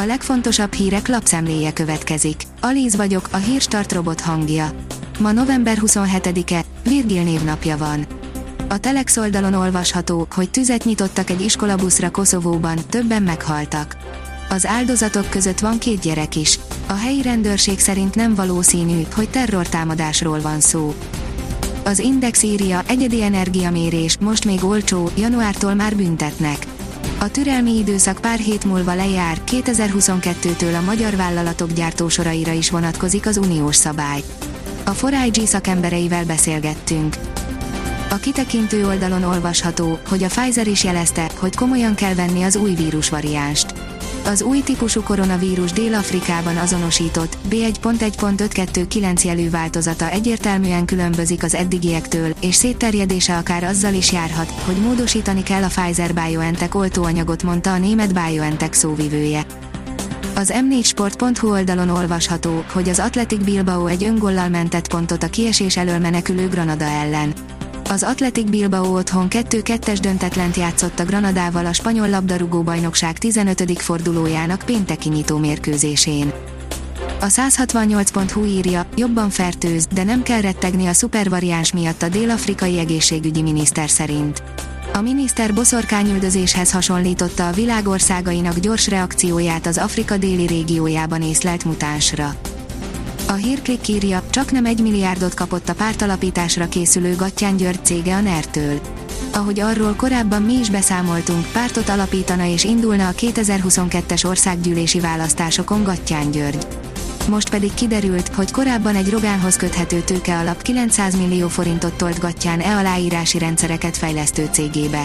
A legfontosabb hírek lapszemléje következik. Alíz vagyok, a hírstart robot hangja. Ma november 27-e, Virgil névnapja van. A Telex oldalon olvasható, hogy tüzet nyitottak egy iskolabuszra Koszovóban, többen meghaltak. Az áldozatok között van két gyerek is. A helyi rendőrség szerint nem valószínű, hogy terrortámadásról van szó. Az Index írja, egyedi energiamérés, most még olcsó, januártól már büntetnek. A türelmi időszak pár hét múlva lejár, 2022-től a magyar vállalatok gyártósoraira is vonatkozik az uniós szabály. A 4IG szakembereivel beszélgettünk. A kitekintő oldalon olvasható, hogy a Pfizer is jelezte, hogy komolyan kell venni az új vírusvariánst. Az új típusú koronavírus Dél-Afrikában azonosított B1.1.529 jelű változata egyértelműen különbözik az eddigiektől, és szétterjedése akár azzal is járhat, hogy módosítani kell a Pfizer-BioNTech oltóanyagot, mondta a német BioNTech szóvivője. Az m4sport.hu oldalon olvasható, hogy az Athletic Bilbao egy öngollal mentett pontot a kiesés elől menekülő Granada ellen. Az Athletic Bilbao otthon 2-2-es döntetlent játszott a Granadával a spanyol labdarúgó bajnokság 15. fordulójának pénteki nyitó mérkőzésén. A 168.hu írja, jobban fertőz, de nem kell rettegni a szupervariáns miatt a dél-afrikai egészségügyi miniszter szerint. A miniszter boszorkányüldözéshez hasonlította a világországainak gyors reakcióját az Afrika déli régiójában észlelt mutánsra. A hírklik írja, csak nem egy milliárdot kapott a pártalapításra készülő Gattyán György cége a NER-től. Ahogy arról korábban mi is beszámoltunk, pártot alapítana és indulna a 2022-es országgyűlési választásokon Gattyán György. Most pedig kiderült, hogy korábban egy Rogánhoz köthető tőke alap 900 millió forintot tolt Gattyán e aláírási rendszereket fejlesztő cégébe.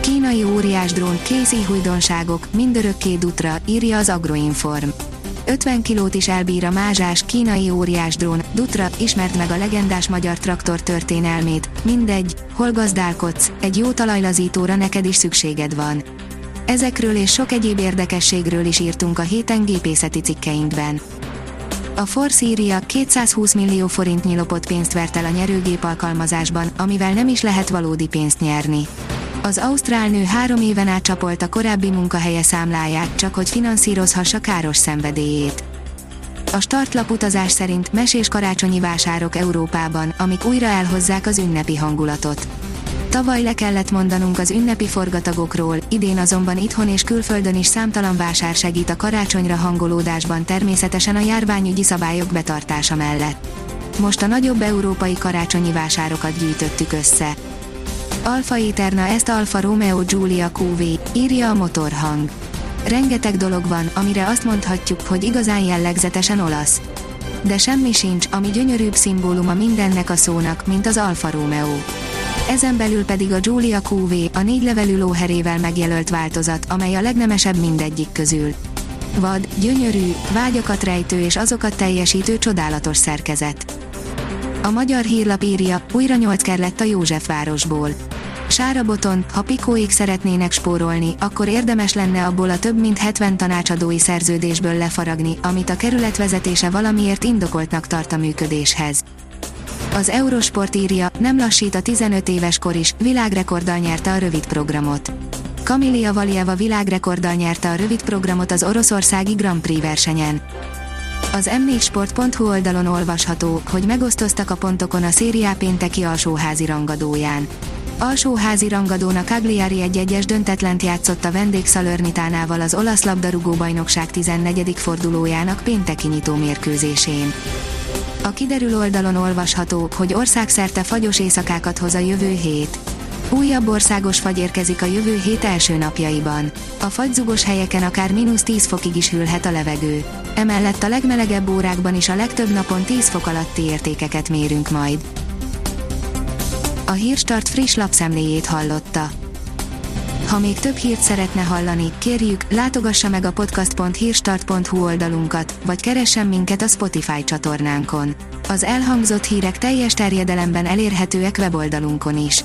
Kínai óriás drón kézi újdonságok, mindörökké dutra, írja az Agroinform. 50 kilót is elbír a mázsás kínai óriás drón, Dutra, ismert meg a legendás magyar traktor történelmét, mindegy, hol gazdálkodsz, egy jó talajlazítóra neked is szükséged van. Ezekről és sok egyéb érdekességről is írtunk a héten gépészeti cikkeinkben. A Force írja 220 millió forintnyi lopott pénzt vert el a nyerőgép alkalmazásban, amivel nem is lehet valódi pénzt nyerni. Az ausztrál nő három éven át csapolta korábbi munkahelye számláját, csak hogy finanszírozhassa káros szenvedélyét. A startlap utazás szerint mesés karácsonyi vásárok Európában, amik újra elhozzák az ünnepi hangulatot. Tavaly le kellett mondanunk az ünnepi forgatagokról, idén azonban itthon és külföldön is számtalan vásár segít a karácsonyra hangolódásban természetesen a járványügyi szabályok betartása mellett. Most a nagyobb európai karácsonyi vásárokat gyűjtöttük össze. Alfa Eterna ezt Alfa Romeo Giulia QV, írja a motorhang. Rengeteg dolog van, amire azt mondhatjuk, hogy igazán jellegzetesen olasz. De semmi sincs, ami gyönyörűbb szimbóluma mindennek a szónak, mint az Alfa Romeo. Ezen belül pedig a Giulia QV, a négy levelű lóherével megjelölt változat, amely a legnemesebb mindegyik közül. Vad, gyönyörű, vágyakat rejtő és azokat teljesítő csodálatos szerkezet. A magyar hírlap írja, újra nyolc lett a Józsefvárosból. Sára Boton, ha pikóik szeretnének spórolni, akkor érdemes lenne abból a több mint 70 tanácsadói szerződésből lefaragni, amit a kerület vezetése valamiért indokoltnak tart a működéshez. Az Eurosport írja, nem lassít a 15 éves kor is, világrekorddal nyerte a rövid programot. Kamilia Valjeva világrekorddal nyerte a rövid programot az oroszországi Grand Prix versenyen. Az m4sport.hu oldalon olvasható, hogy megosztoztak a pontokon a szériá pénteki alsóházi rangadóján. Alsóházi rangadónak Cagliari egy egyes döntetlent játszott a vendégszalörnitánával az olasz labdarúgó bajnokság 14. fordulójának pénteki nyitó mérkőzésén. A kiderül oldalon olvasható, hogy országszerte fagyos éjszakákat hoz a jövő hét. Újabb országos fagy érkezik a jövő hét első napjaiban. A fagyzugos helyeken akár mínusz 10 fokig is hűlhet a levegő. Emellett a legmelegebb órákban is a legtöbb napon 10 fok alatti értékeket mérünk majd. A Hírstart friss lapszemléjét hallotta. Ha még több hírt szeretne hallani, kérjük, látogassa meg a podcast.hírstart.hu oldalunkat, vagy keressen minket a Spotify csatornánkon. Az elhangzott hírek teljes terjedelemben elérhetőek weboldalunkon is.